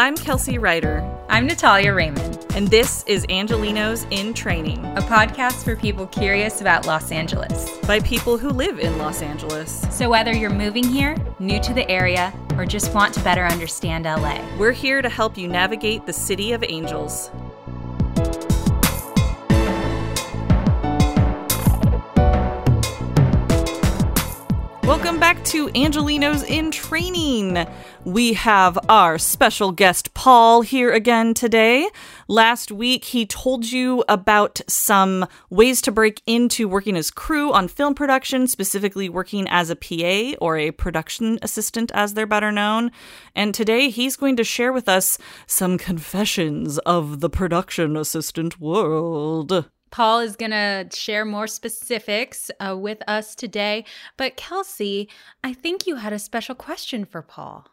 I'm Kelsey Ryder. I'm Natalia Raymond. And this is Angelenos in Training, a podcast for people curious about Los Angeles by people who live in Los Angeles. So whether you're moving here, new to the area, or just want to better understand LA, we're here to help you navigate the City of Angels. To Angelenos in Training. We have our special guest Paul here again today. Last week, he told you about some ways to break into working as crew on film production, specifically working as a PA or a production assistant, as they're better known. And today, he's going to share with us some confessions of the production assistant world. Paul is going to share more specifics uh, with us today. But Kelsey, I think you had a special question for Paul.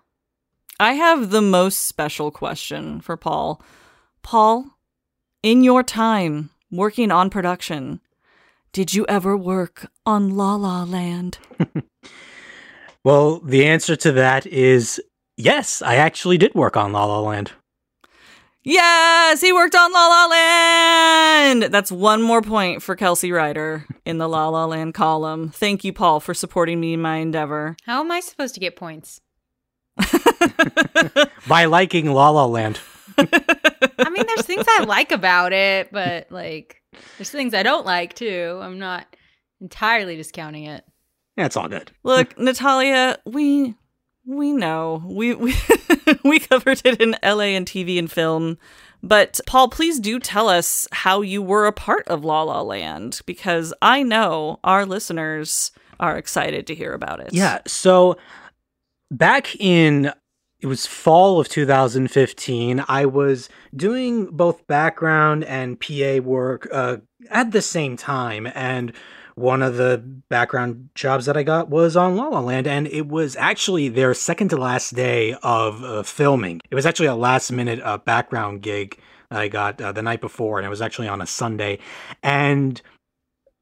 I have the most special question for Paul. Paul, in your time working on production, did you ever work on La La Land? well, the answer to that is yes, I actually did work on La La Land. Yes, he worked on La La Land. That's one more point for Kelsey Ryder in the La La Land column. Thank you, Paul, for supporting me in my endeavor. How am I supposed to get points? By liking La La Land. I mean, there's things I like about it, but like, there's things I don't like too. I'm not entirely discounting it. Yeah, it's all good. Look, Natalia, we we know. We we we covered it in LA and TV and film. But Paul, please do tell us how you were a part of La La Land because I know our listeners are excited to hear about it. Yeah. So back in it was fall of 2015 i was doing both background and pa work uh, at the same time and one of the background jobs that I got was on La La Land, and it was actually their second to last day of uh, filming. It was actually a last minute uh, background gig I got uh, the night before, and it was actually on a Sunday. And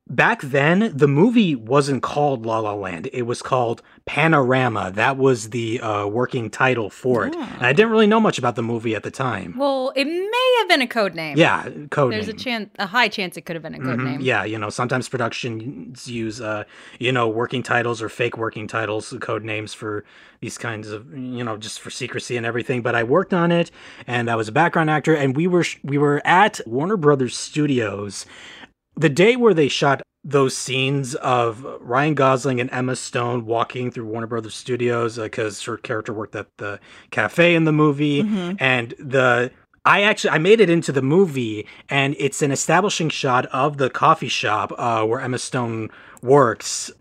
back then, the movie wasn't called La La Land, it was called Panorama. That was the uh, working title for it. Oh. And I didn't really know much about the movie at the time. Well, it may have been a code name. Yeah, code There's name. a chance, a high chance it could have been a code mm-hmm. name. Yeah, you know, sometimes productions use, uh, you know, working titles or fake working titles, code names for these kinds of, you know, just for secrecy and everything. But I worked on it, and I was a background actor, and we were we were at Warner Brothers Studios the day where they shot those scenes of Ryan Gosling and Emma Stone walking through Warner Brothers Studios because uh, her character worked at the cafe in the movie, mm-hmm. and the I actually I made it into the movie, and it's an establishing shot of the coffee shop uh, where Emma Stone works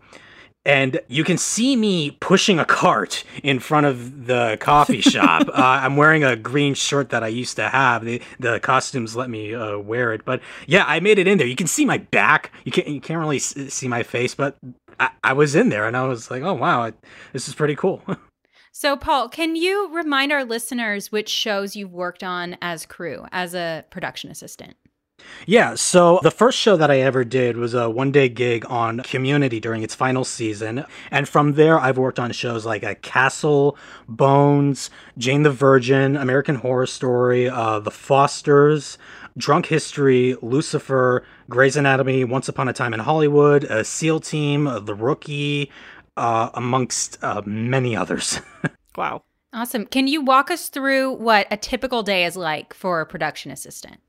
and you can see me pushing a cart in front of the coffee shop. uh, I'm wearing a green shirt that I used to have. The, the costumes let me uh, wear it, but yeah, I made it in there. You can see my back. You can't you can't really see my face, but I, I was in there, and I was like, oh wow, this is pretty cool. so, Paul, can you remind our listeners which shows you've worked on as crew as a production assistant? Yeah, so the first show that I ever did was a one day gig on Community during its final season. And from there, I've worked on shows like a Castle, Bones, Jane the Virgin, American Horror Story, uh, The Fosters, Drunk History, Lucifer, Grey's Anatomy, Once Upon a Time in Hollywood, a SEAL Team, uh, The Rookie, uh, amongst uh, many others. wow. Awesome. Can you walk us through what a typical day is like for a production assistant?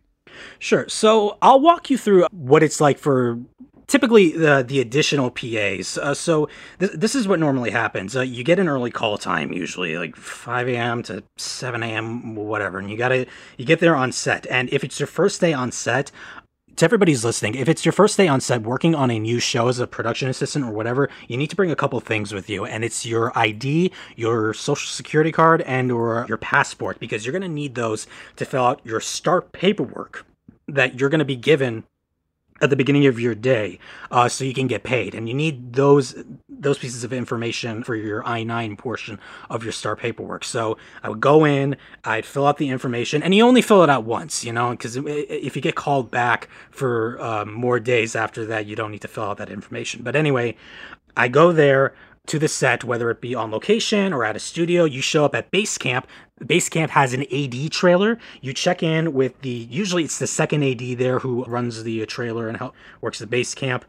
Sure. So I'll walk you through what it's like for typically the the additional PAs. Uh, so th- this is what normally happens. Uh, you get an early call time, usually like 5 a.m. to 7 a.m. whatever, and you gotta you get there on set. And if it's your first day on set, to everybody's listening, if it's your first day on set working on a new show as a production assistant or whatever, you need to bring a couple things with you, and it's your ID, your social security card, and or your passport because you're going to need those to fill out your start paperwork that you're going to be given at the beginning of your day uh, so you can get paid. And you need those those pieces of information for your i9 portion of your star paperwork. So i would go in i'd fill out the information and you only fill it out once you know because if you get called back for um, more days after that you don't need to fill out that information. But anyway i go there to the set, whether it be on location or at a studio. You show up at base camp. Base camp has an AD trailer. You check in with the usually it's the second AD there who runs the uh, trailer and help, works the base camp.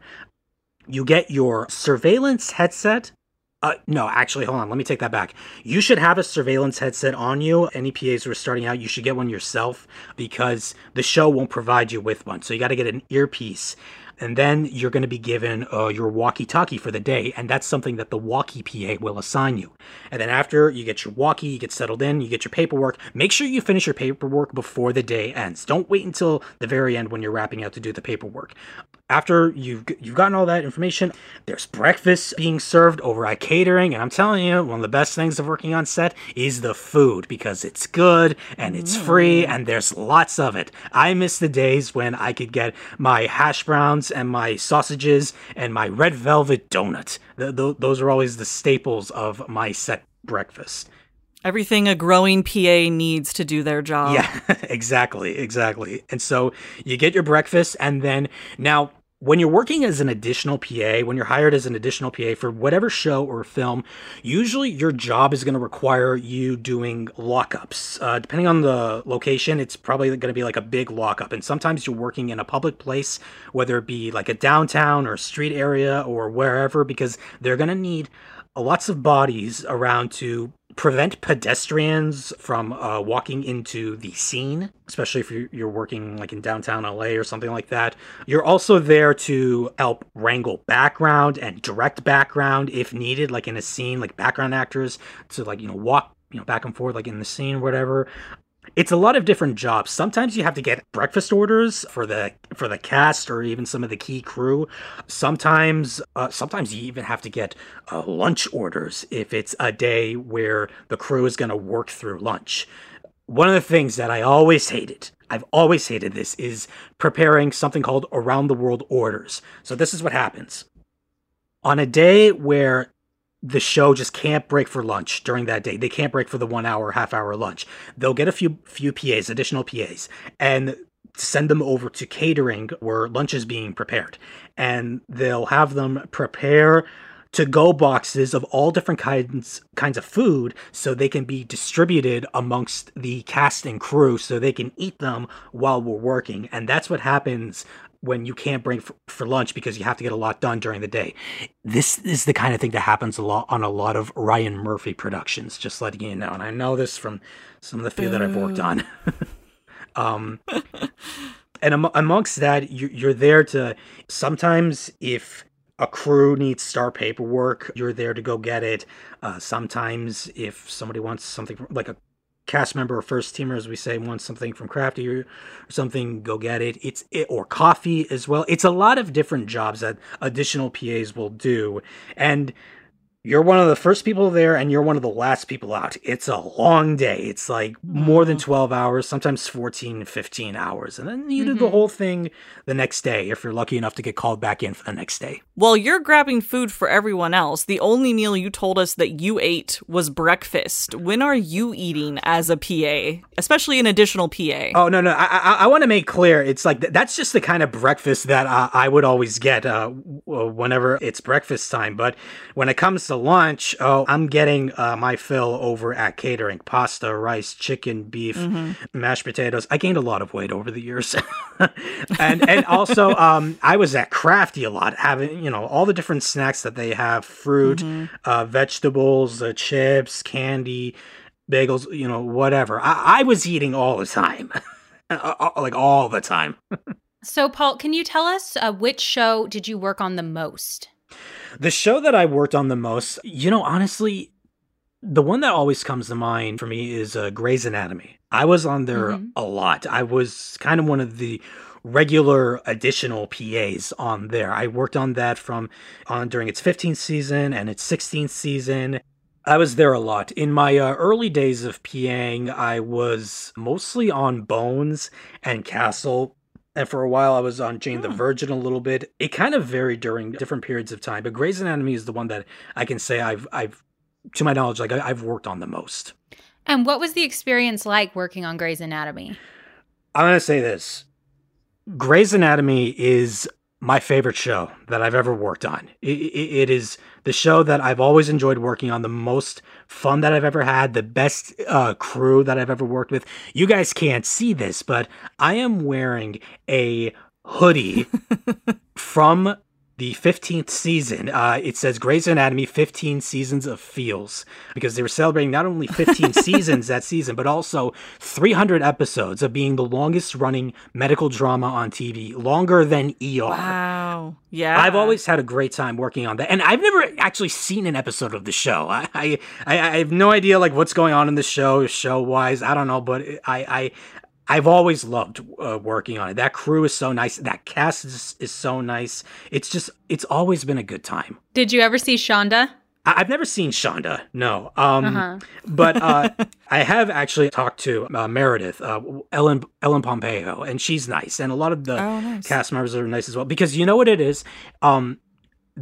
You get your surveillance headset. Uh, no, actually, hold on. Let me take that back. You should have a surveillance headset on you. Any PAs who are starting out, you should get one yourself because the show won't provide you with one. So you got to get an earpiece and then you're going to be given uh, your walkie-talkie for the day, and that's something that the walkie PA will assign you. And then after you get your walkie, you get settled in, you get your paperwork. Make sure you finish your paperwork before the day ends. Don't wait until the very end when you're wrapping out to do the paperwork after you've you've gotten all that information, there's breakfast being served over at catering, and I'm telling you, one of the best things of working on set is the food because it's good and it's free mm. and there's lots of it. I miss the days when I could get my hash browns and my sausages and my red velvet donut. Th- th- those are always the staples of my set breakfast. Everything a growing PA needs to do their job. Yeah, exactly, exactly. And so you get your breakfast, and then now when you're working as an additional PA, when you're hired as an additional PA for whatever show or film, usually your job is going to require you doing lockups. Uh, depending on the location, it's probably going to be like a big lockup. And sometimes you're working in a public place, whether it be like a downtown or street area or wherever, because they're going to need lots of bodies around to prevent pedestrians from uh, walking into the scene, especially if you're, you're working like in downtown LA or something like that. You're also there to help wrangle background and direct background if needed, like in a scene, like background actors to like, you know, walk you know back and forth like in the scene whatever it's a lot of different jobs. Sometimes you have to get breakfast orders for the for the cast or even some of the key crew. Sometimes uh, sometimes you even have to get uh, lunch orders if it's a day where the crew is going to work through lunch. One of the things that I always hated, I've always hated this, is preparing something called around the world orders. So this is what happens. On a day where the show just can't break for lunch during that day. They can't break for the one hour, half hour lunch. They'll get a few few PAs, additional PAs, and send them over to catering where lunch is being prepared. And they'll have them prepare to go boxes of all different kinds kinds of food so they can be distributed amongst the cast and crew so they can eat them while we're working and that's what happens when you can't bring for, for, lunch because you have to get a lot done during the day. This is the kind of thing that happens a lot on a lot of Ryan Murphy productions, just letting you know. And I know this from some of the few that I've worked on. um, and am- amongst that, you, you're there to sometimes if a crew needs star paperwork, you're there to go get it. Uh, sometimes if somebody wants something like a cast member or first teamer, as we say, wants something from Crafty or, something, go get it. It's it, or coffee as well. It's a lot of different jobs that additional PAs will do, and you're one of the first people there and you're one of the last people out. It's a long day. It's like more than mm-hmm. 12 hours, sometimes 14, 15 hours. And then you mm-hmm. do the mm-hmm. whole thing the next day if you're lucky enough to get called back in for the next day. While you're grabbing food for everyone else, the only meal you told us that you ate was breakfast. When are you eating as a PA, especially an additional PA? Oh, no, no. I, I, I want to make clear it's like that's just the kind of breakfast that uh, I would always get uh, whenever it's breakfast time. But when it comes to lunch, oh, I'm getting uh, my fill over at catering pasta, rice, chicken, beef, mm-hmm. mashed potatoes. I gained a lot of weight over the years. and and also, um, I was at Crafty a lot, having, you know, all the different snacks that they have fruit, mm-hmm. uh, vegetables, uh, chips, candy, bagels, you know, whatever. I, I was eating all the time, uh, uh, like all the time. so, Paul, can you tell us uh, which show did you work on the most? The show that I worked on the most, you know, honestly, the one that always comes to mind for me is uh, Grey's Anatomy. I was on there mm-hmm. a lot. I was kind of one of the regular additional PAs on there. I worked on that from on during its 15th season and its 16th season. I was there a lot. In my uh, early days of PAing, I was mostly on Bones and Castle and for a while I was on Jane the hmm. Virgin a little bit. It kind of varied during different periods of time, but Grey's Anatomy is the one that I can say I've I've to my knowledge like I've worked on the most. And what was the experience like working on Grey's Anatomy? I'm going to say this. Grey's Anatomy is my favorite show that I've ever worked on. It, it, it is the show that I've always enjoyed working on, the most fun that I've ever had, the best uh, crew that I've ever worked with. You guys can't see this, but I am wearing a hoodie from the 15th season. Uh, it says Grey's Anatomy 15 seasons of feels because they were celebrating not only 15 seasons that season, but also 300 episodes of being the longest running medical drama on TV, longer than ER. Wow. Yeah. I've always had a great time working on that, and I've never actually seen an episode of the show. I I, I have no idea like what's going on in the show, show wise. I don't know, but I I I've always loved uh, working on it. That crew is so nice. That cast is, is so nice. It's just, it's always been a good time. Did you ever see Shonda? I- have never seen Shonda, no. Um, uh-huh. but uh, I have actually talked to uh, Meredith, uh, Ellen Ellen Pompeo, and she's nice. And a lot of the oh, nice. cast members are nice as well. Because you know what it is? Um,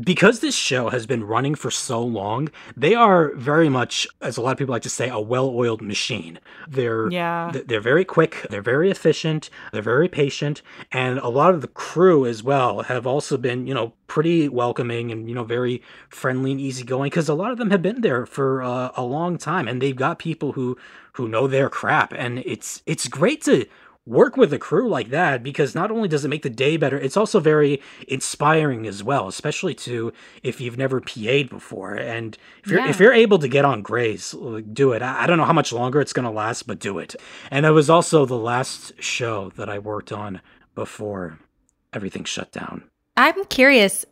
because this show has been running for so long, they are very much, as a lot of people like to say, a well-oiled machine. They're yeah. they're very quick, they're very efficient, they're very patient, and a lot of the crew as well have also been, you know, pretty welcoming and you know very friendly and easygoing because a lot of them have been there for uh, a long time and they've got people who who know their crap and it's it's great to work with a crew like that because not only does it make the day better, it's also very inspiring as well, especially to if you've never PA'd before. And if you're yeah. if you're able to get on Grey's, do it. I, I don't know how much longer it's gonna last, but do it. And it was also the last show that I worked on before everything shut down. I'm curious,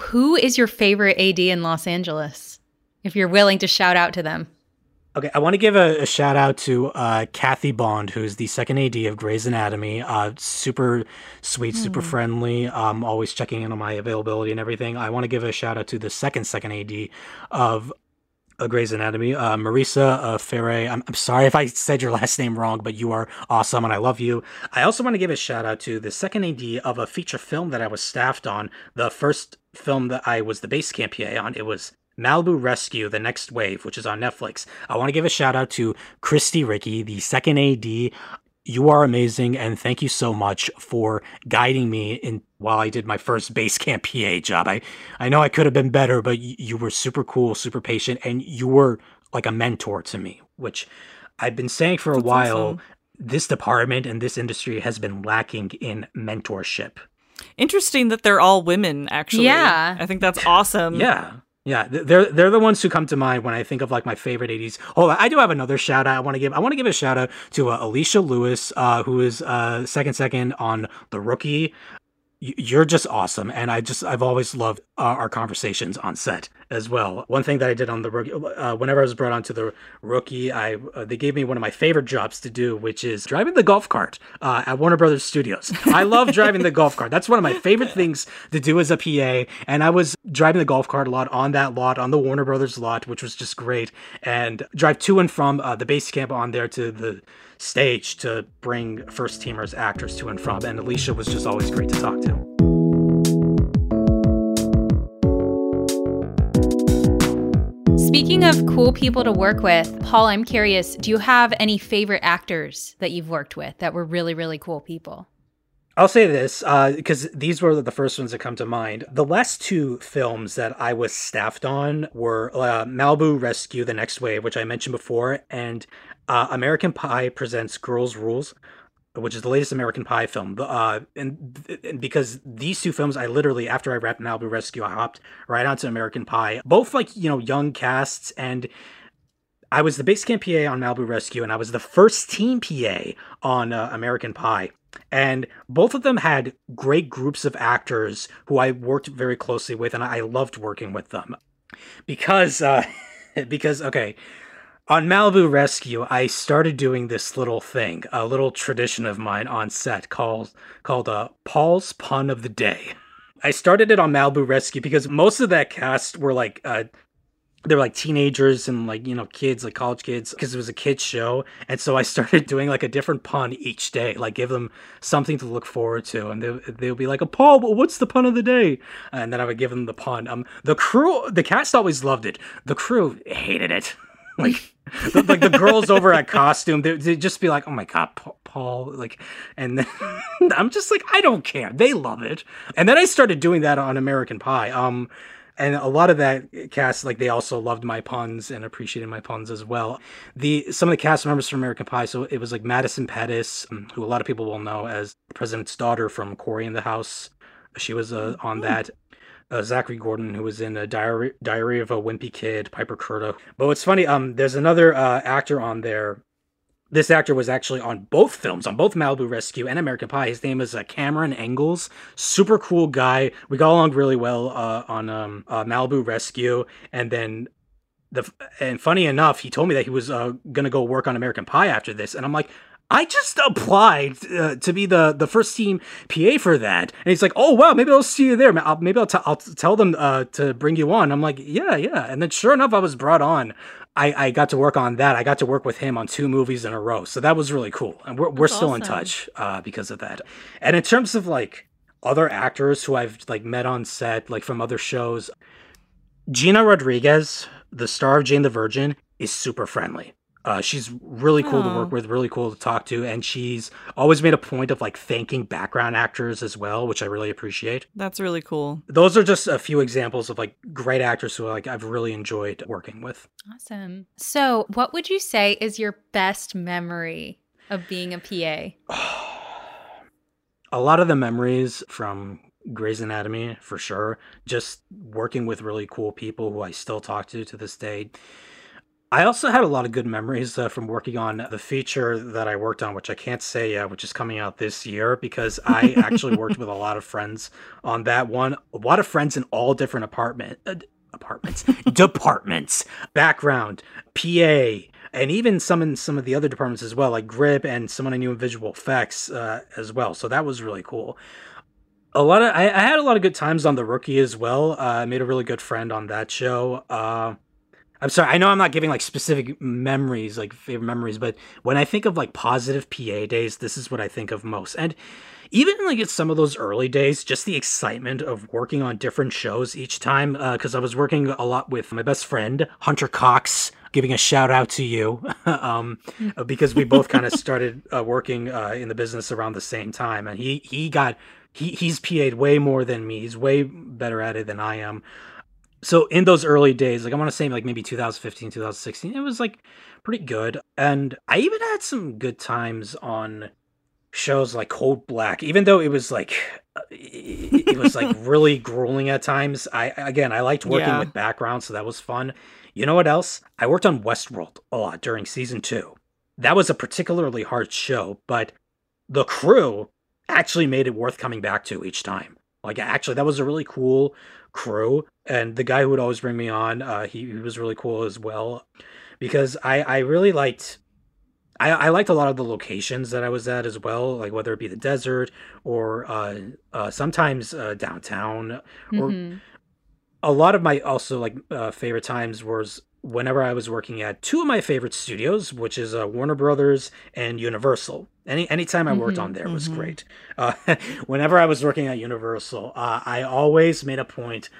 who is your favorite AD in Los Angeles? If you're willing to shout out to them. Okay, I want to give a, a shout out to uh, Kathy Bond, who's the second AD of Grey's Anatomy. Uh, super sweet, mm. super friendly, um, always checking in on my availability and everything. I want to give a shout out to the second second AD of uh, Grey's Anatomy, uh, Marisa uh, Ferre. I'm, I'm sorry if I said your last name wrong, but you are awesome and I love you. I also want to give a shout out to the second AD of a feature film that I was staffed on. The first film that I was the base camp PA on. It was Malibu Rescue: The Next Wave, which is on Netflix. I want to give a shout out to Christy Ricky, the second AD. You are amazing, and thank you so much for guiding me in while I did my first base camp PA job. I I know I could have been better, but you were super cool, super patient, and you were like a mentor to me, which I've been saying for a That's while. Awesome. This department and this industry has been lacking in mentorship. Interesting that they're all women, actually. Yeah. I think that's awesome. Yeah. Yeah, they're they're the ones who come to mind when I think of like my favorite ADs. Hold on, I do have another shout out. I want to give. I want to give a shout out to uh, Alicia Lewis, uh, who is uh, second second on the Rookie you're just awesome and i just i've always loved uh, our conversations on set as well. One thing that i did on the rookie uh, whenever i was brought onto the rookie i uh, they gave me one of my favorite jobs to do which is driving the golf cart uh, at warner brothers studios. I love driving the golf cart. That's one of my favorite things to do as a pa and i was driving the golf cart a lot on that lot on the warner brothers lot which was just great and drive to and from uh, the base camp on there to the stage to bring first teamers actors to and from and alicia was just always great to talk to Speaking of cool people to work with, Paul, I'm curious, do you have any favorite actors that you've worked with that were really, really cool people? I'll say this because uh, these were the first ones that come to mind. The last two films that I was staffed on were uh, Malibu Rescue: The Next Wave, which I mentioned before, and uh, American Pie presents Girls Rules, which is the latest American Pie film. Uh, and, and, because these two films, I literally after I wrapped Malibu Rescue, I hopped right onto American Pie. Both like you know young casts, and I was the base camp PA on Malibu Rescue, and I was the first team PA on uh, American Pie. And both of them had great groups of actors who I worked very closely with, and I loved working with them because uh, because okay on Malibu Rescue, I started doing this little thing, a little tradition of mine on set called called uh, Paul's Pun of the Day. I started it on Malibu Rescue because most of that cast were like uh, they're like teenagers and like you know kids like college kids because it was a kids show. And so i started doing like a different pun each day like give them something to look forward to. And they'll, they'll be like oh paul what's the pun of the day? And then i would give them the pun. Um the crew the cast always loved it. The crew hated it. Like the, like the girls over at costume they, would just be like oh my god Paul. Like, and then I'm just like, I don't care. They love it. And then I started doing that on American Pie. Um, and a lot of that cast like they also loved my puns and appreciated my puns as well the some of the cast members from american pie so it was like madison pettis um, who a lot of people will know as the president's daughter from cory in the house she was uh, on Hmm. that uh, Zachary Gordon, who was in a Diary Diary of a Wimpy Kid, Piper Curda. But what's funny, um, there's another uh, actor on there. This actor was actually on both films, on both Malibu Rescue and American Pie. His name is uh, Cameron Engels. Super cool guy. We got along really well uh, on um, uh, Malibu Rescue, and then the and funny enough, he told me that he was uh, gonna go work on American Pie after this, and I'm like. I just applied uh, to be the, the first team PA for that, and he's like, "Oh wow, maybe I'll see you there. I'll, maybe I'll, t- I'll tell them uh, to bring you on." I'm like, "Yeah, yeah," and then sure enough, I was brought on. I, I got to work on that. I got to work with him on two movies in a row, so that was really cool, and we're we're That's still in touch uh, because of that. And in terms of like other actors who I've like met on set, like from other shows, Gina Rodriguez, the star of Jane the Virgin, is super friendly. Uh, she's really cool to Oh. work with, really cool to talk to, and she's always made a point of like thanking background actors as well, which I really appreciate. That's really cool. Those are just a few examples of like great actors who like I've really enjoyed working with. Awesome. So, what would you say is your best memory of being a PA? a lot of the memories from Grey's Anatomy, for sure, just working with really cool people who I still talk to to this day. I also had a lot of good memories uh, from working on the feature that I worked on, which I can't say yet, which is coming out this year because I actually worked with a lot of friends on that one. A lot of friends in all different apartment uh, apartments, departments, background, PA, and even some in some of the other departments as well, like grip and someone I knew in visual effects uh, as well. So that was really cool. A lot of I, I had a lot of good times on the rookie as well. Uh, I made a really good friend on that show. Uh, I'm sorry, I know I'm not giving like specific memories, like favorite memories, but when I think of like positive PA days, this is what I think of most. And even like at some of those early days, just the excitement of working on different shows each time, because I was working a lot with my best friend Hunter Cox. Giving a shout out to you, um, because we both kind of started uh, working uh, in the business around the same time, and he he got he he's PA'd way more than me. He's way better at it than I am so in those early days like i want to say like maybe 2015 2016 it was like pretty good. And i even had some good times on shows like Code Black even though it was like uh, it it was like really grueling at times. I again i liked working Yeah. with background so that was fun. You know what else? I worked on westworld a lot during season two. That was a particularly hard show but the crew actually made it worth coming back to each time like actually that was a really cool crew and the guy who would always bring me on uh he, he was really cool as well because i i really liked I, I liked a lot of the locations that I was at as well, like whether it be the desert or uh, uh, sometimes uh, downtown. Or Mhm. a lot of my also like uh, favorite times was whenever I was working at two of my favorite studios, which is uh, Warner Brothers and Universal. Any anytime I worked Mhm, on there was mhm. great. Uh, whenever I was working at Universal, uh, I always made a point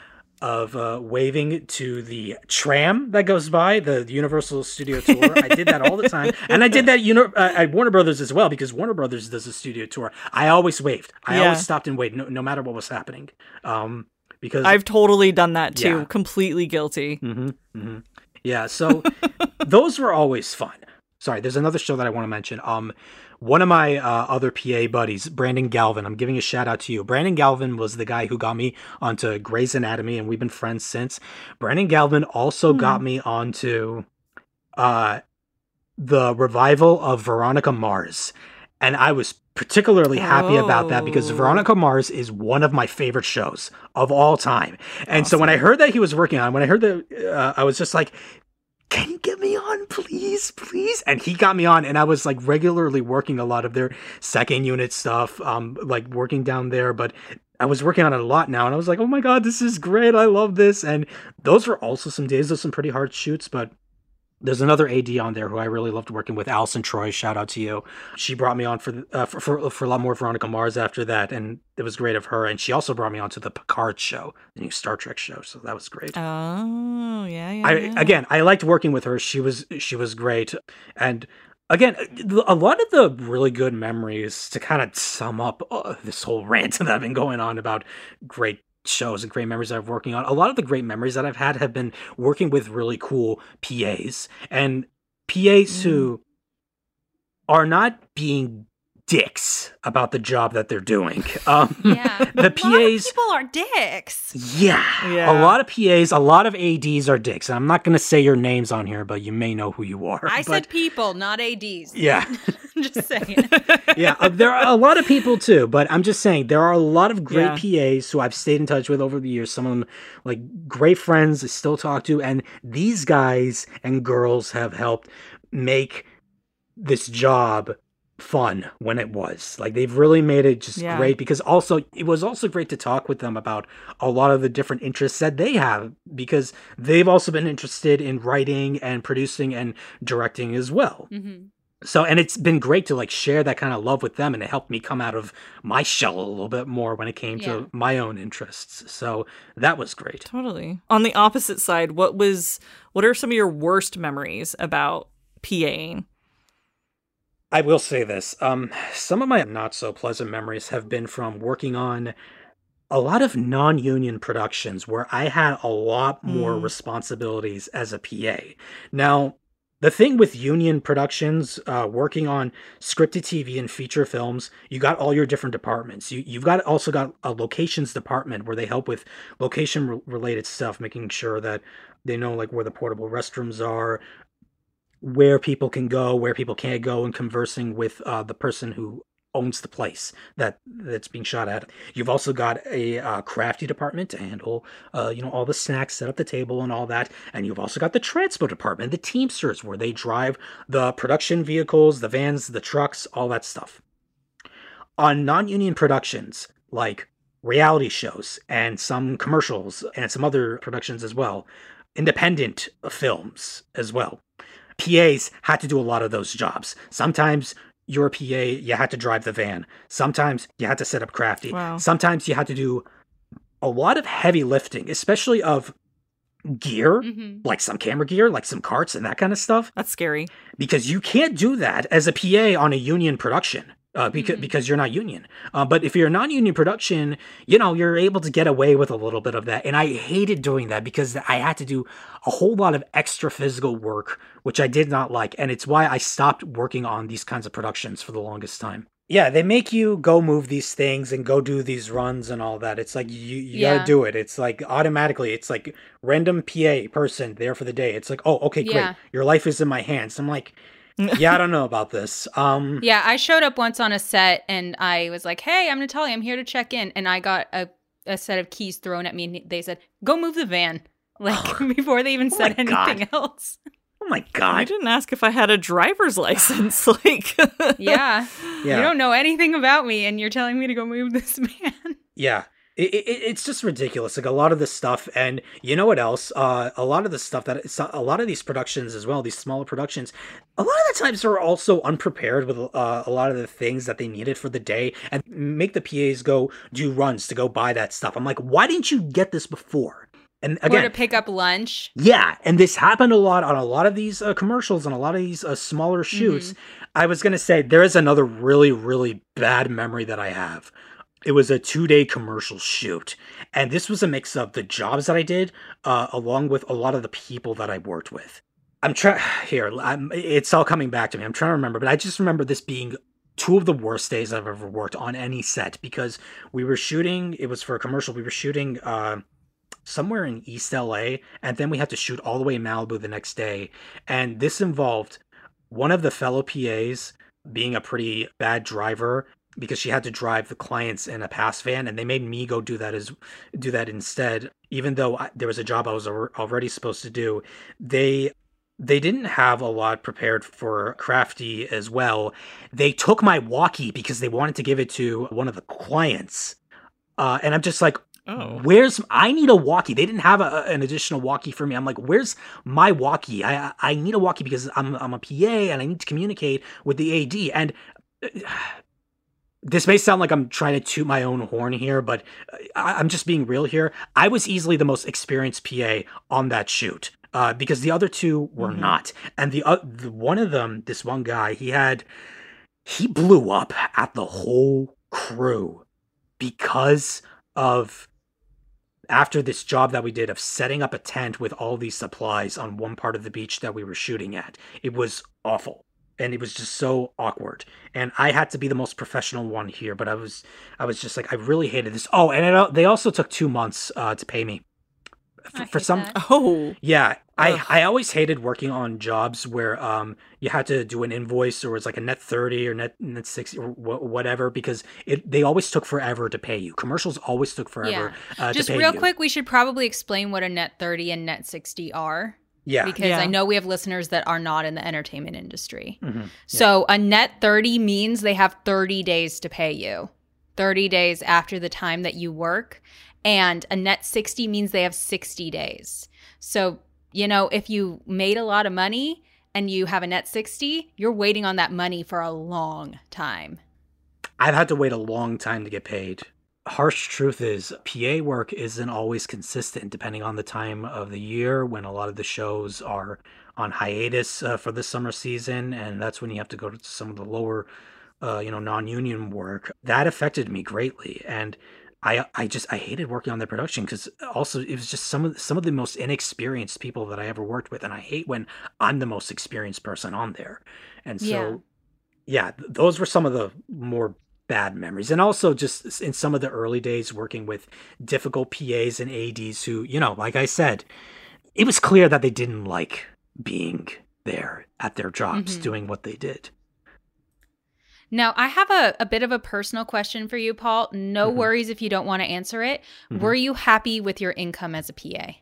of uh, waving to the tram that goes by the Universal Studio Tour. I did that all the time, and I did that uh, at Warner Brothers as well because Warner Brothers does a studio tour. I always waved. I Yeah. always stopped and waved, no, no matter what was happening. Um, because I've totally done that too. Yeah. Completely guilty. hmm hmm Yeah, so those were always fun. Sorry, there's another show that I want to mention. Um, one of my uh, other PA buddies, Brandon Galvin. I'm giving a shout out to you. Brandon Galvin was the guy who got me onto Grey's Anatomy, and we've been friends since. Brandon Galvin also got me onto uh, the revival of Veronica Mars, and I was particularly happy about that because Oh. Veronica Mars is one of my favorite shows of all time. And so when I heard that he was working on, it, when I heard that, uh, I was just like, "Can you get me on, please, please?" And he got me on, and I was like regularly working a lot of their second unit stuff, um, like working down there, but. I was working on it a lot now, and I was like, "Oh my god, this is great! I love this!" And those were also some days of some pretty hard shoots, but there's another AD on there who I really loved working with, Alison Troy. Shout out to you. She brought me on for uh, for, for for a lot more Veronica Mars after that, and it was great of her. And she also brought me on to the Picard show, the new Star Trek show. So that was great. Oh, yeah, yeah. I yeah. again, I liked working with her. She was she was great, and again, a lot of the really good memories to kind of sum up uh, this whole rant that I've been going on about great shows and great memories I've working on. A lot of the great memories that I've had have been working with really cool PAs and PAs mm. who are not being dicks about the job that they're doing. Um, yeah, the PAs people are dicks. Yeah, yeah, a lot of PAs, a lot of ADs are dicks. And I'm not going to say your names on here, but you may know who you are. I but, said people, not ADs. Yeah, just saying. yeah, uh, there are a lot of people too, but I'm just saying there are a lot of great yeah. PAs who I've stayed in touch with over the years. Some of them like great friends I still talk to, and these guys and girls have helped make this job fun when it was. Like they've really made it just yeah. great because also it was also great to talk with them about a lot of the different interests that they have because they've also been interested in writing and producing and directing as well. Mm-hmm. So and it's been great to like share that kind of love with them and it helped me come out of my shell a little bit more when it came yeah. to my own interests. So that was great. Totally. On the opposite side, what was what are some of your worst memories about PAing? I will say this. Um, some of my not so pleasant memories have been from working on a lot of non union productions where I had a lot more mm. responsibilities as a PA. Now, the thing with union productions, uh, working on scripted TV and feature films, you got all your different departments. You you've got also got a locations department where they help with location related stuff, making sure that they know like where the portable restrooms are, where people can go, where people can't go, and conversing with uh, the person who owns the place that that's being shot at. You've also got a uh, crafty department to handle, uh, you know, all the snacks, set up the table, and all that. And you've also got the transport department, the Teamsters, where they drive the production vehicles, the vans, the trucks, all that stuff. On non-union productions like reality shows and some commercials and some other productions as well, independent films as well PAs had to do a lot of those jobs. Sometimes you're PA, you had to drive the van. Sometimes you had to set up crafty. Wow. Sometimes you had to do a lot of heavy lifting, especially of gear, mm-hmm. like some camera gear, like some carts and that kind of stuff. That's scary. Because you can't do that as a PA on a union production uh, because mm-hmm. because you're not union. Uh, but if you're a non-union production, you know you're able to get away with a little bit of that. And I hated doing that because I had to do a whole lot of extra physical work, which I did not like, and it's why I stopped working on these kinds of productions for the longest time. Yeah, they make you go move these things and go do these runs and all that. It's like you you yeah. gotta do it. It's like automatically. It's like random PA person there for the day. It's like oh okay great, yeah. your life is in my hands. I'm like yeah, I don't know about this. Um Yeah, I showed up once on a set and I was like, "Hey, I'm Natalia. I'm here to check in." And I got a a set of keys thrown at me and they said, "Go move the van." Like before they even oh said anything God. else. Oh my god! I didn't ask if I had a driver's license. like, yeah. yeah, you don't know anything about me, and you're telling me to go move this man. Yeah, it, it, it's just ridiculous. Like a lot of this stuff, and you know what else? Uh, a lot of the stuff that a lot of these productions as well, these smaller productions, a lot of the times are also unprepared with uh, a lot of the things that they needed for the day, and make the PAs go do runs to go buy that stuff. I'm like, why didn't you get this before? And again, or to pick up lunch. Yeah, and this happened a lot on a lot of these uh, commercials and a lot of these uh, smaller shoots. Mm-hmm. I was gonna say there is another really really bad memory that I have it was a two day commercial shoot. And this was a mix of the jobs that I did, uh, along with a lot of the people that I worked with. I'm trying here, I'm, it's all coming back to me. I'm trying to remember, but I just remember this being two of the worst days I've ever worked on any set because we were shooting, it was for a commercial, we were shooting uh, somewhere in East LA, and then we had to shoot all the way in Malibu the next day. And this involved one of the fellow PAs being a pretty bad driver because she had to drive the clients in a pass van and they made me go do that as do that instead even though I, there was a job I was already supposed to do they they didn't have a lot prepared for crafty as well they took my walkie because they wanted to give it to one of the clients uh, and i'm just like Oh. Where's I need a walkie? They didn't have a, an additional walkie for me. I'm like, where's my walkie? I I need a walkie because I'm I'm a PA and I need to communicate with the AD. And uh, this may sound like I'm trying to toot my own horn here, but I, am just being real here. I was easily the most experienced PA on that shoot. uh, because the other two were mm-hmm. not. And the, uh, the one of them, this one guy, he had he blew up at the whole crew because of after this job that we did of setting up a tent with all these supplies on one part of the beach that we were shooting at. It was awful and it was just so awkward. And i had to be the most professional one here but i was i was just like i really hated this. Oh and it, they also took two months uh, to pay me. For, for some that. oh. Yeah I, I always hated working on jobs where um you had to do an invoice or it's like a net 30 or net net 60 or wh- whatever because it they always took forever to pay you. Commercials always took forever yeah. uh, just real you. quick we should probably explain what a net 30 and net 60 are yeah. Because yeah. I know we have listeners that are not in the entertainment industry. Mm-hmm. Yeah. So a net 30 means they have 30 days to pay you, 30 days after the time that you work. And a net 60 means they have 60 days. So, you know, if you made a lot of money and you have a net 60, you're waiting on that money for a long time. I've had to wait a long time to get paid harsh truth is PA work isn't always consistent depending on the time of the year when a lot of the shows are on hiatus uh, for the summer season and that's when you have to go to some of the lower uh, you know non-union work that affected me greatly and I I just I hated working on the production because also it was just some of some of the most inexperienced people that I ever worked with, and I hate when I'm the most experienced person on there. And so, yeah, yeah those were some of the more bad memories. And also just in some of the early days working with difficult PAs and ADs who, you know, like I said, it was clear that they didn't like being there at their jobs mm-hmm. doing what they did. Now, I have a, a bit of a personal question for you, Paul. No mm-hmm. worries if you don't want to answer it. Mm-hmm. Were you happy with your income as a PA?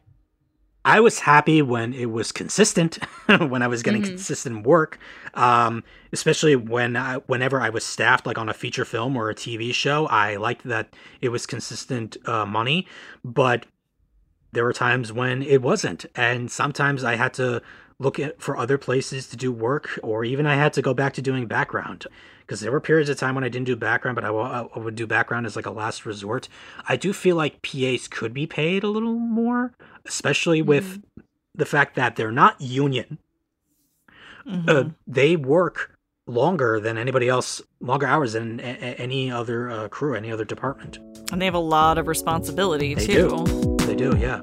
I was happy when it was consistent, when I was getting mm-hmm. consistent work, um, especially when I, whenever I was staffed, like on a feature film or a TV show. I liked that it was consistent uh, money, but there were times when it wasn't, and sometimes I had to look at, for other places to do work, or even I had to go back to doing background because there were periods of time when I didn't do background, but I, I would do background as like a last resort. I do feel like PAs could be paid a little more, especially mm-hmm. with the fact that they're not union. Mm-hmm. Uh, they work longer than anybody else, longer hours than a- any other uh, crew, any other department. And they have a lot of responsibility they too. Do. They do, yeah.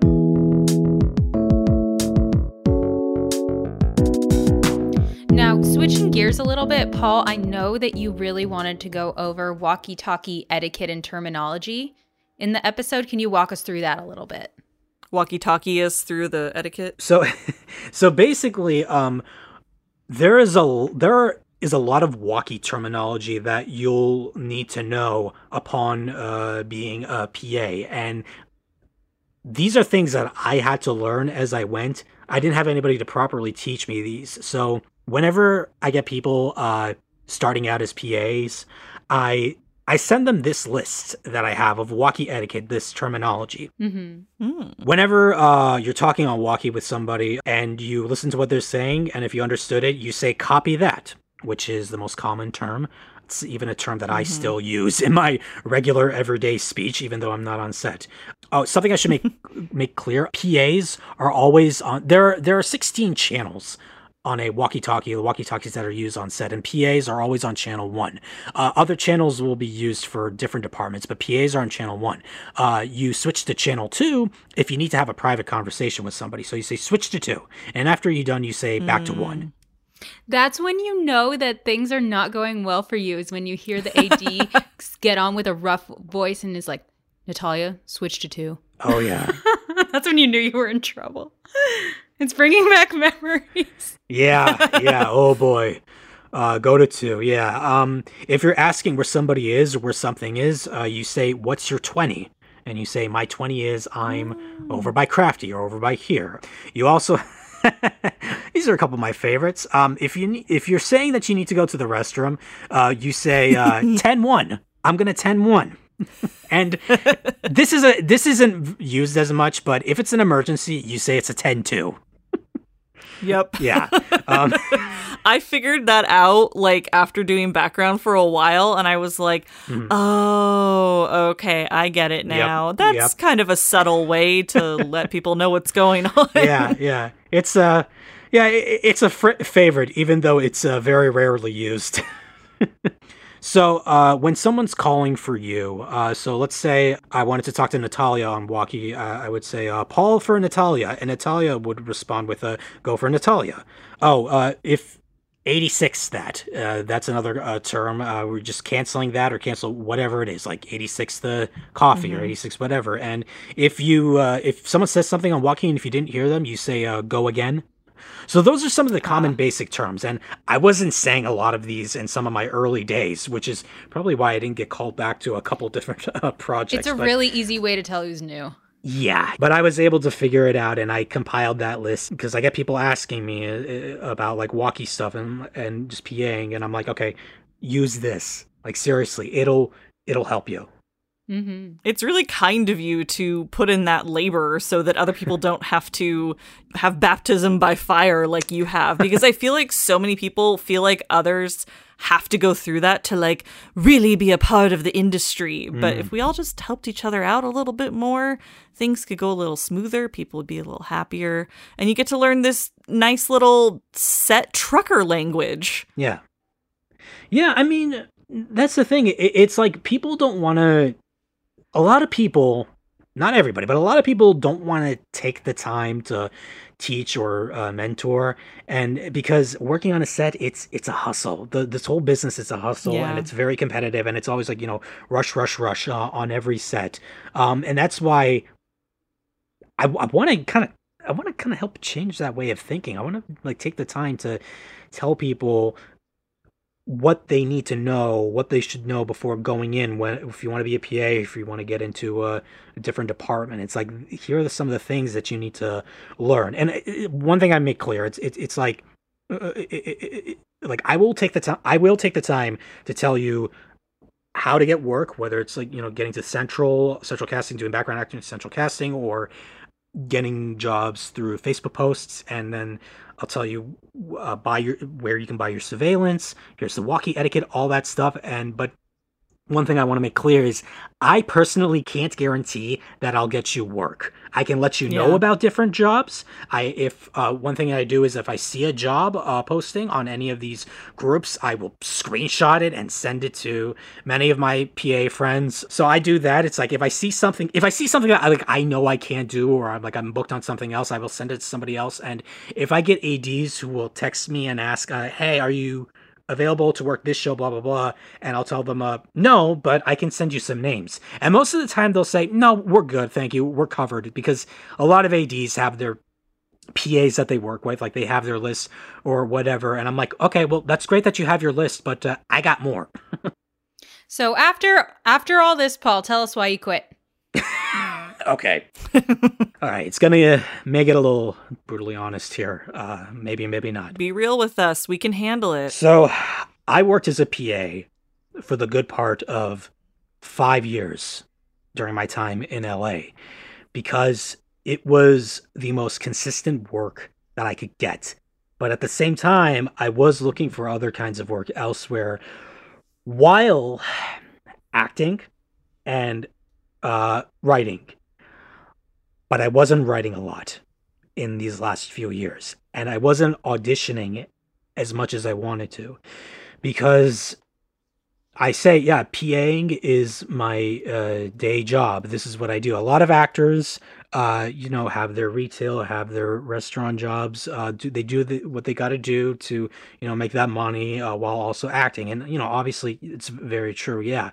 Switching gears a little bit, Paul, I know that you really wanted to go over walkie talkie etiquette and terminology in the episode. Can you walk us through that a little bit? Walkie talkie is through the etiquette. So, so basically, um, there is a there is a lot of walkie terminology that you'll need to know upon uh, being a PA, and these are things that I had to learn as I went. I didn't have anybody to properly teach me these, so whenever I get people uh, starting out as PAs, I I send them this list that I have of walkie etiquette, this terminology. Mm-hmm. Mm. Whenever uh, you're talking on walkie with somebody and you listen to what they're saying, and if you understood it, you say copy that, which is the most common term. It's even a term that mm-hmm. I still use in my regular everyday speech, even though I'm not on set. Oh, something I should make make clear: PAs are always on. There, there are 16 channels on a walkie-talkie, the walkie-talkies that are used on set, and PAs are always on channel one. Uh, other channels will be used for different departments, but PAs are on channel one. Uh, you switch to channel two if you need to have a private conversation with somebody. So you say switch to two, and after you're done, you say back mm. to one. That's when you know that things are not going well for you. Is when you hear the AD get on with a rough voice and is like, "Natalia, switch to two. Oh yeah. That's when you knew you were in trouble. It's bringing back memories. yeah, yeah. Oh boy. Uh, go to two. Yeah. Um, if you're asking where somebody is or where something is, uh, you say, "What's your 20? And you say, "My 20 is I'm mm. over by Crafty or over by here." You also These are a couple of my favorites. Um, if you if you're saying that you need to go to the restroom, uh, you say uh, 10-1. I'm gonna 10-1. and this is a this isn't used as much, but if it's an emergency, you say it's a 10-2. Yep. Yeah. Um, I figured that out like after doing background for a while, and I was like, mm. "Oh, okay, I get it now." Yep. That's yep. kind of a subtle way to let people know what's going on. Yeah, yeah. it's uh yeah, it, it's a fr- favorite, even though it's uh, very rarely used. So uh, when someone's calling for you, uh, so let's say I wanted to talk to Natalia on Walkie, uh, I would say uh, Paul for Natalia, and Natalia would respond with a go for Natalia. Oh, uh, if 86 that uh, that's another uh, term uh, we're just canceling that or cancel whatever it is like 86 the coffee mm-hmm. or 86 whatever and if you uh, if someone says something on walking and if you didn't hear them you say uh, go again so those are some of the common basic terms and i wasn't saying a lot of these in some of my early days which is probably why i didn't get called back to a couple different uh, projects it's a but... really easy way to tell who's new yeah, but I was able to figure it out and I compiled that list because I get people asking me uh, uh, about like walkie stuff and and just PAing and I'm like, okay, use this. Like seriously, it'll it'll help you. Mm-hmm. It's really kind of you to put in that labor so that other people don't have to have baptism by fire like you have. Because I feel like so many people feel like others have to go through that to like really be a part of the industry. Mm. But if we all just helped each other out a little bit more, things could go a little smoother. People would be a little happier. And you get to learn this nice little set trucker language. Yeah. Yeah. I mean, that's the thing. It's like people don't want to, a lot of people, not everybody, but a lot of people don't want to take the time to teach or uh, mentor. And because working on a set it's it's a hustle. The this whole business is a hustle yeah. and it's very competitive and it's always like you know rush rush rush uh, on every set. Um and that's why i, I want to kind of i want to kind of help change that way of thinking. I want to like take the time to tell people what they need to know, what they should know before going in. When if you want to be a PA, if you want to get into a, a different department, it's like here are some of the things that you need to learn. And it, one thing I make clear, it's it, it's like uh, uh it, like I will take the time. I will take the time to tell you how to get work, whether it's like you know getting to central central casting, doing background acting, central casting, or getting jobs through Facebook posts, and then I'll tell you uh, buy your where you can buy your surveillance. Here's the walkie etiquette, all that stuff. And but one thing I want to make clear is I personally can't guarantee that I'll get you work. I can let you know yeah. about different jobs. I if uh, one thing I do is if I see a job uh, posting on any of these groups, I will screenshot it and send it to many of my PA friends. So I do that. It's like if I see something, if I see something that I like, I know I can't do, or I'm like I'm booked on something else, I will send it to somebody else. And if I get ADs who will text me and ask, uh, "Hey, are you?" Available to work this show, blah, blah, blah. And I'll tell them, uh, no, but I can send you some names. And most of the time they'll say, no, we're good. Thank you. We're covered because a lot of ADs have their PAs that they work with, like they have their list or whatever. And I'm like, okay, well, that's great that you have your list, but uh, I got more. so after after all this, Paul, tell us why you quit. okay. All right. It's going to uh, make it a little brutally honest here. Uh, maybe, maybe not. Be real with us. We can handle it. So I worked as a PA for the good part of five years during my time in LA because it was the most consistent work that I could get. But at the same time, I was looking for other kinds of work elsewhere while acting and uh, writing but I wasn't writing a lot in these last few years. And I wasn't auditioning as much as I wanted to because I say, yeah, PAing is my uh, day job. This is what I do. A lot of actors, uh, you know, have their retail, have their restaurant jobs. Uh, do they do the, what they got to do to, you know, make that money uh, while also acting? And you know, obviously, it's very true. Yeah,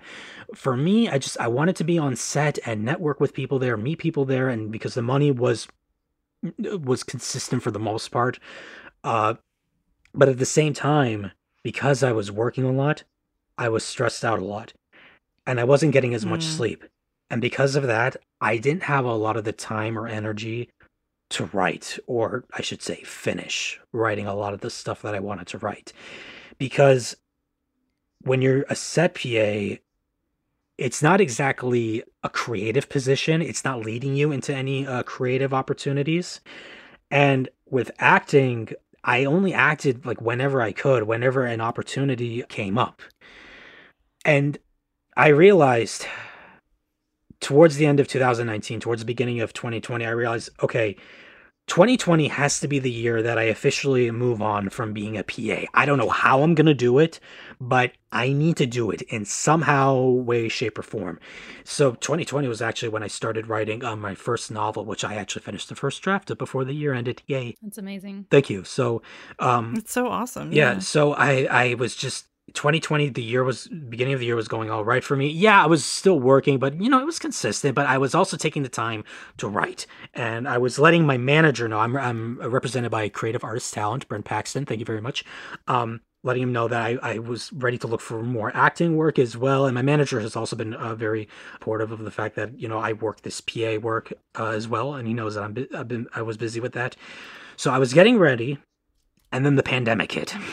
for me, I just I wanted to be on set and network with people there, meet people there, and because the money was was consistent for the most part, uh, but at the same time, because I was working a lot, I was stressed out a lot, and I wasn't getting as much mm. sleep, and because of that, I didn't have a lot of the time or energy to write, or I should say, finish writing a lot of the stuff that I wanted to write, because when you're a set PA it's not exactly a creative position. It's not leading you into any uh, creative opportunities. And with acting, I only acted like whenever I could, whenever an opportunity came up. And I realized towards the end of 2019, towards the beginning of 2020, I realized, okay, 2020 has to be the year that I officially move on from being a PA. I don't know how I'm going to do it, but I need to do it in somehow, way, shape, or form. So 2020 was actually when I started writing uh, my first novel, which I actually finished the first draft of before the year ended. Yay. That's amazing. Thank you. So, um, It's so awesome. yeah, so I, I was just 2020 the year was beginning of the year was going all right for me. Yeah i was still working but you know it was consistent but i was also taking the time to write. And i was letting my manager know i'm, I'm represented by creative artist talent brent paxton thank you very much um, letting him know that I, I was ready to look for more acting work as well. And my manager has also been uh, very supportive of the fact that you know i work this pa work uh, as well and he knows that I'm i've been i was busy with that. So i was getting ready and then the pandemic hit.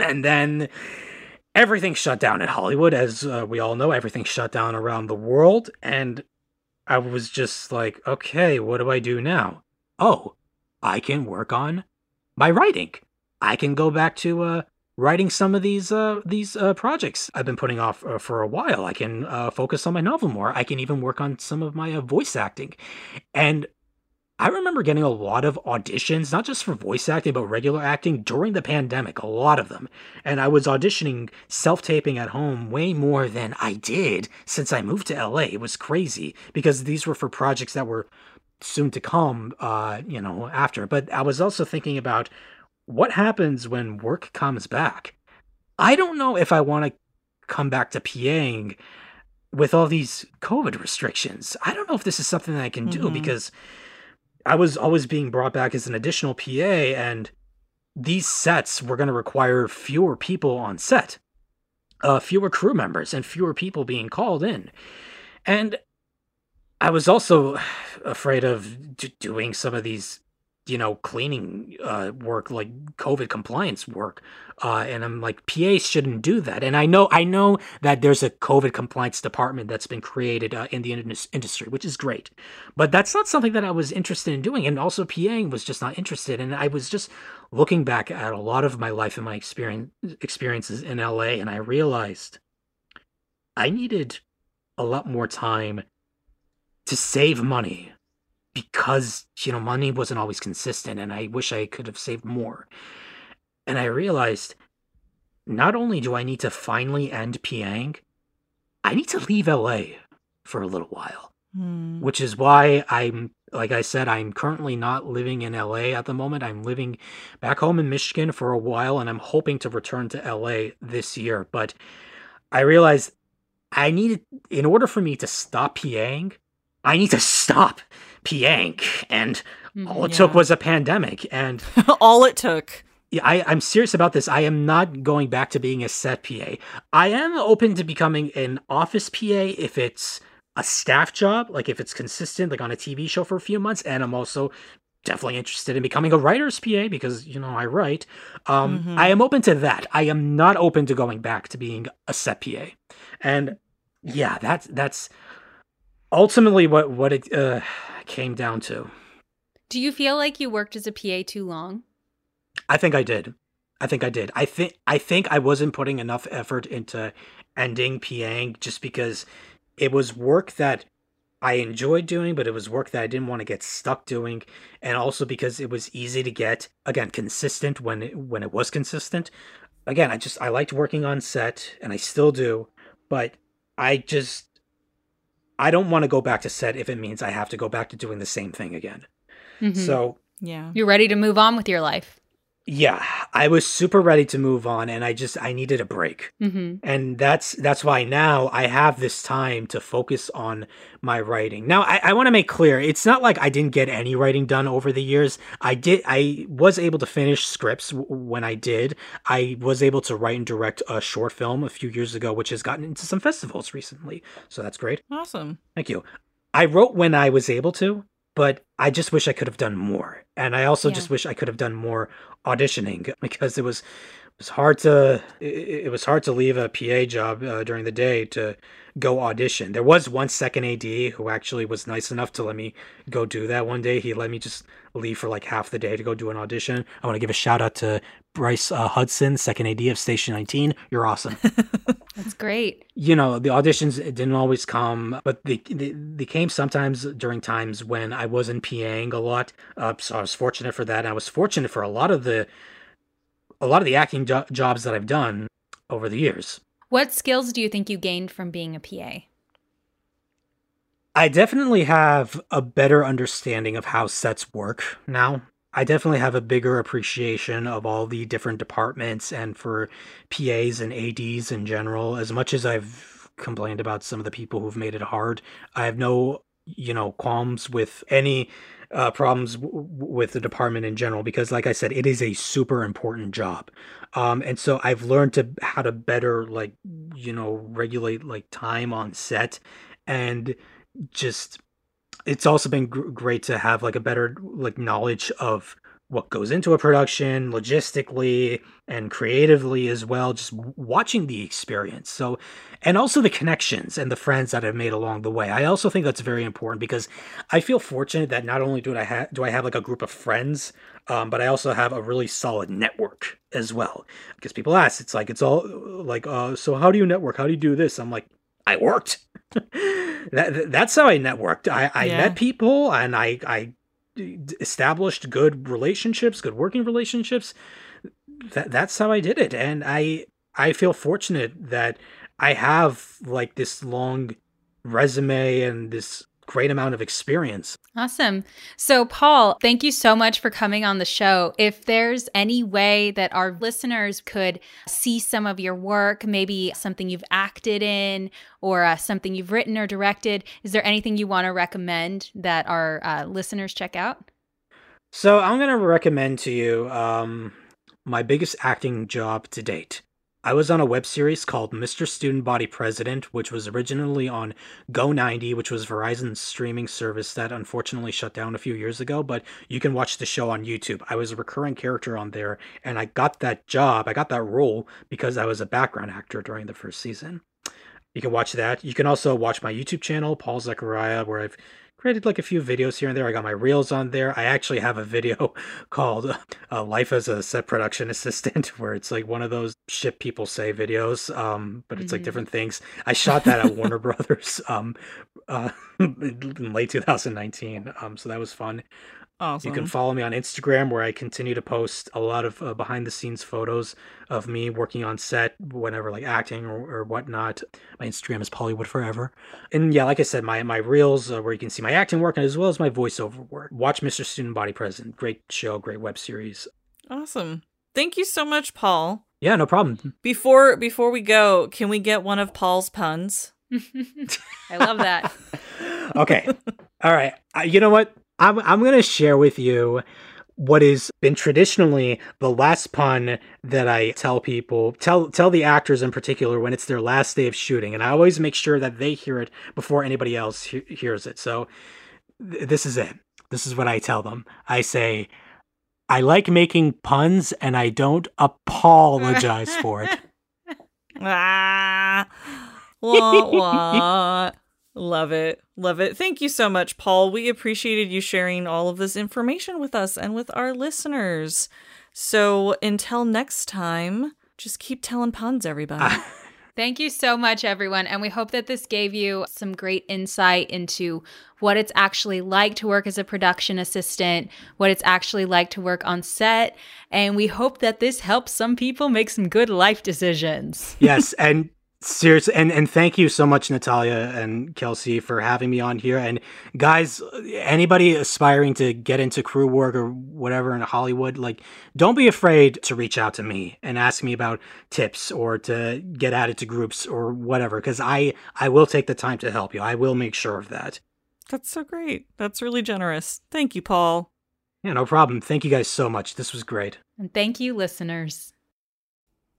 And then everything shut down in Hollywood, as uh, we all know. Everything shut down around the world, and I was just like, okay, what do I do now? Oh, I can work on my writing. I can go back to uh, writing some of these uh, these uh, projects I've been putting off uh, for a while. I can uh, focus on my novel more. I can even work on some of my voice acting, and I remember getting a lot of auditions, not just for voice acting, but regular acting during the pandemic, a lot of them. And I was auditioning self taping at home way more than I did since I moved to LA. It was crazy because these were for projects that were soon to come, uh, you know, after. But I was also thinking about what happens when work comes back. I don't know if I want to come back to PAing with all these COVID restrictions. I don't know if this is something that I can do Mhm. because I was always being brought back as an additional PA, and these sets were going to require fewer people on set, uh, fewer crew members, and fewer people being called in. And I was also afraid of d- doing some of these, you know, cleaning uh, work, like COVID compliance work. Uh, and I'm like, pa shouldn't do that. And I know, I know that there's a COVID compliance department that's been created uh, in the industry, which is great. But that's not something that I was interested in doing. And also, PAing was just not interested. And I was just looking back at a lot of my life and my experience experiences in LA, and I realized I needed a lot more time to save money because you know money wasn't always consistent and i wish i could have saved more. And i realized not only do i need to finally end PAing i need to leave la for a little while Hmm. which is why i'm like i said i'm currently not living in la at the moment. I'm living back home in michigan for a while and i'm hoping to return to la this year. But i realized i needed in order for me to stop PAing i need to stop PAing and all it took was a pandemic and All it took. yeah, I, I'm serious about this. I am not going back to being a set PA. I am open to becoming an office PA if it's a staff job, like if it's consistent, like on a TV show for a few months. And I'm also definitely interested in becoming a writer's PA because, you know, I write. Um, Mhm. I am open to that. I am not open to going back to being a set PA. And yeah, that's, that's ultimately what, what it uh, came down to. Do you feel like you worked as a PA too long? I think I did. I think I did. I think I think I wasn't putting enough effort into ending PAing just because it was work that I enjoyed doing, but it was work that I didn't want to get stuck doing, and also because it was easy to get again consistent when it, when it was consistent. Again, I just I liked working on set, and I still do, but I just I don't want to go back to set if it means I have to go back to doing the same thing again. Mhm. So Yeah. you're ready to move on with your life. Yeah, I was super ready to move on and I just I needed a break. hmm And that's that's why now I have this time to focus on my writing. Now I, I want to make clear it's not like I didn't get any writing done over the years. I did I was able to finish scripts w- when I did. I was able to write and direct a short film a few years ago, which has gotten into some festivals recently. So that's great. Awesome. Thank you. I wrote when I was able to, but I just wish I could have done more. And I also Yeah. just wish I could have done more auditioning because it was was hard to it, it was hard to leave a PA job uh, during the day to go audition. There was one second AD who actually was nice enough to let me go do that one day. He let me just leave for like half the day to go do an audition. I want to give a shout out to Bryce uh, Hudson, second AD of Station 19. You're awesome. That's great. You know, the auditions didn't always come, but they, they, they came sometimes during times when I wasn't PAing a lot. Uh, so I was fortunate for that. And I was fortunate for a lot of the a lot of the acting jo- jobs that I've done over the years. What skills do you think you gained from being a PA? I definitely have a better understanding of how sets work now. I definitely have a bigger appreciation of all the different departments and for PAs and ADs in general. As much as I've complained about some of the people who've made it hard, I have no, you know, qualms with any uh, problems w- with the department in general because, like I said, it is a super important job. Um, and so I've learned to how to better like you know regulate like time on set and just it's also been gr- great to have like a better like knowledge of what goes into a production logistically and creatively as well just watching the experience so and also the connections and the friends that i've made along the way. I also think that's very important because i feel fortunate that not only do i have do i have like a group of friends um, but i also have a really solid network as well. Because people ask it's like it's all like uh, so how do you network? How do you do this? I'm like i worked. That, that's how i networked. I, I yeah. met people and i i established good relationships, good working relationships. That that's how I did it, and I I feel fortunate that I have like this long resume and this great amount of experience. Awesome. So, Paul, thank you so much for coming on the show. If there's any way that our listeners could see some of your work, maybe something you've acted in or uh, something you've written or directed, is there anything you want to recommend that our uh, listeners check out? So, I'm going to recommend to you um, my biggest acting job to date. I was on a web series called Mr. Student Body President, which was originally on Go90, which was Verizon's streaming service that unfortunately shut down a few years ago, but you can watch the show on YouTube. I was a recurring character on there, and I got that job, I got that role because I was a background actor during the first season. You can watch that. You can also watch my YouTube channel, Paul Zachariah, where I've created like a few videos here and there. I got my reels on there. I actually have a video called uh, "Life as a Set Production Assistant," where it's like one of those shit people say videos, um, but it's mm-hmm. like different things. I shot that at Warner Brothers um, uh, in late 2019, um, so that was fun. Awesome. You can follow me on Instagram where I continue to post a lot of uh, behind the scenes photos of me working on set, whenever like acting or, or whatnot. My Instagram is Pollywood Forever. And yeah, like I said, my, my reels uh, where you can see my acting work as well as my voiceover work. Watch Mr. Student Body President. Great show, great web series. Awesome. Thank you so much, Paul. Yeah, no problem. Before before we go, can we get one of Paul's puns? I love that. okay. All right. Uh, you know what? I'm I'm gonna share with you what has been traditionally the last pun that I tell people, tell tell the actors in particular when it's their last day of shooting, and I always make sure that they hear it before anybody else he- hears it. So th- this is it. This is what I tell them. I say, I like making puns, and I don't apologize for it. ah, wah, wah. Love it. Love it. Thank you so much, Paul. We appreciated you sharing all of this information with us and with our listeners. So until next time, just keep telling puns, everybody. Thank you so much, everyone. And we hope that this gave you some great insight into what it's actually like to work as a production assistant, what it's actually like to work on set. And we hope that this helps some people make some good life decisions. Yes. And Seriously, and and thank you so much, Natalia and Kelsey, for having me on here. And guys, anybody aspiring to get into crew work or whatever in Hollywood, like, don't be afraid to reach out to me and ask me about tips or to get added to groups or whatever, because I I will take the time to help you. I will make sure of that. That's so great. That's really generous. Thank you, Paul. Yeah, no problem. Thank you guys so much. This was great. And thank you, listeners.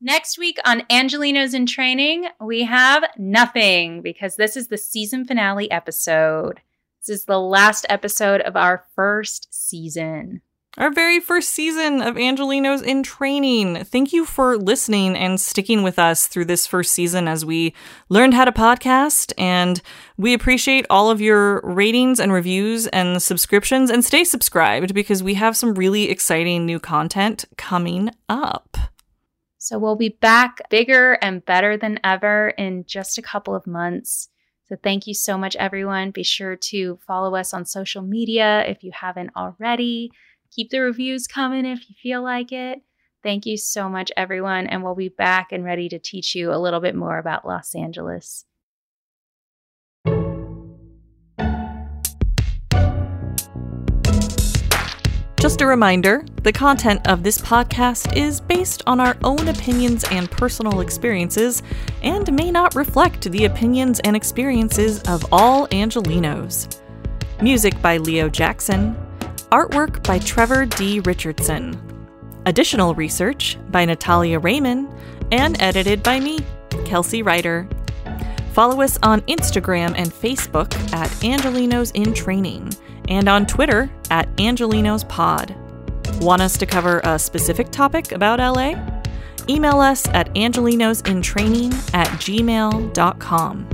Next week on Angelenos in Training, we have nothing because this is the season finale episode. This is the last episode of our first season. our very first season of Angelenos in Training. Thank you for listening and sticking with us through this first season as we learned how to podcast. And we appreciate all of your ratings and reviews and subscriptions. And stay subscribed because we have some really exciting new content coming up. So we'll be back bigger and better than ever in just a couple of months. So thank you so much, everyone. Be sure to follow us on social media if you haven't already. Keep the reviews coming if you feel like it. Thank you so much, everyone. And we'll be back and ready to teach you a little bit more about Los Angeles. Just a reminder the content of this podcast is based on our own opinions and personal experiences and may not reflect the opinions and experiences of all Angelenos. Music by Leo Jackson, Artwork by Trevor D. Richardson. Additional research by Natalia Raymond and edited by me, Kelsey Ryder. Follow us on Instagram and Facebook at Angelenos in Training and on Twitter at Angelenos Pod. Want us to cover a specific topic about LA? Email us at angelinosintraining at gmail.com.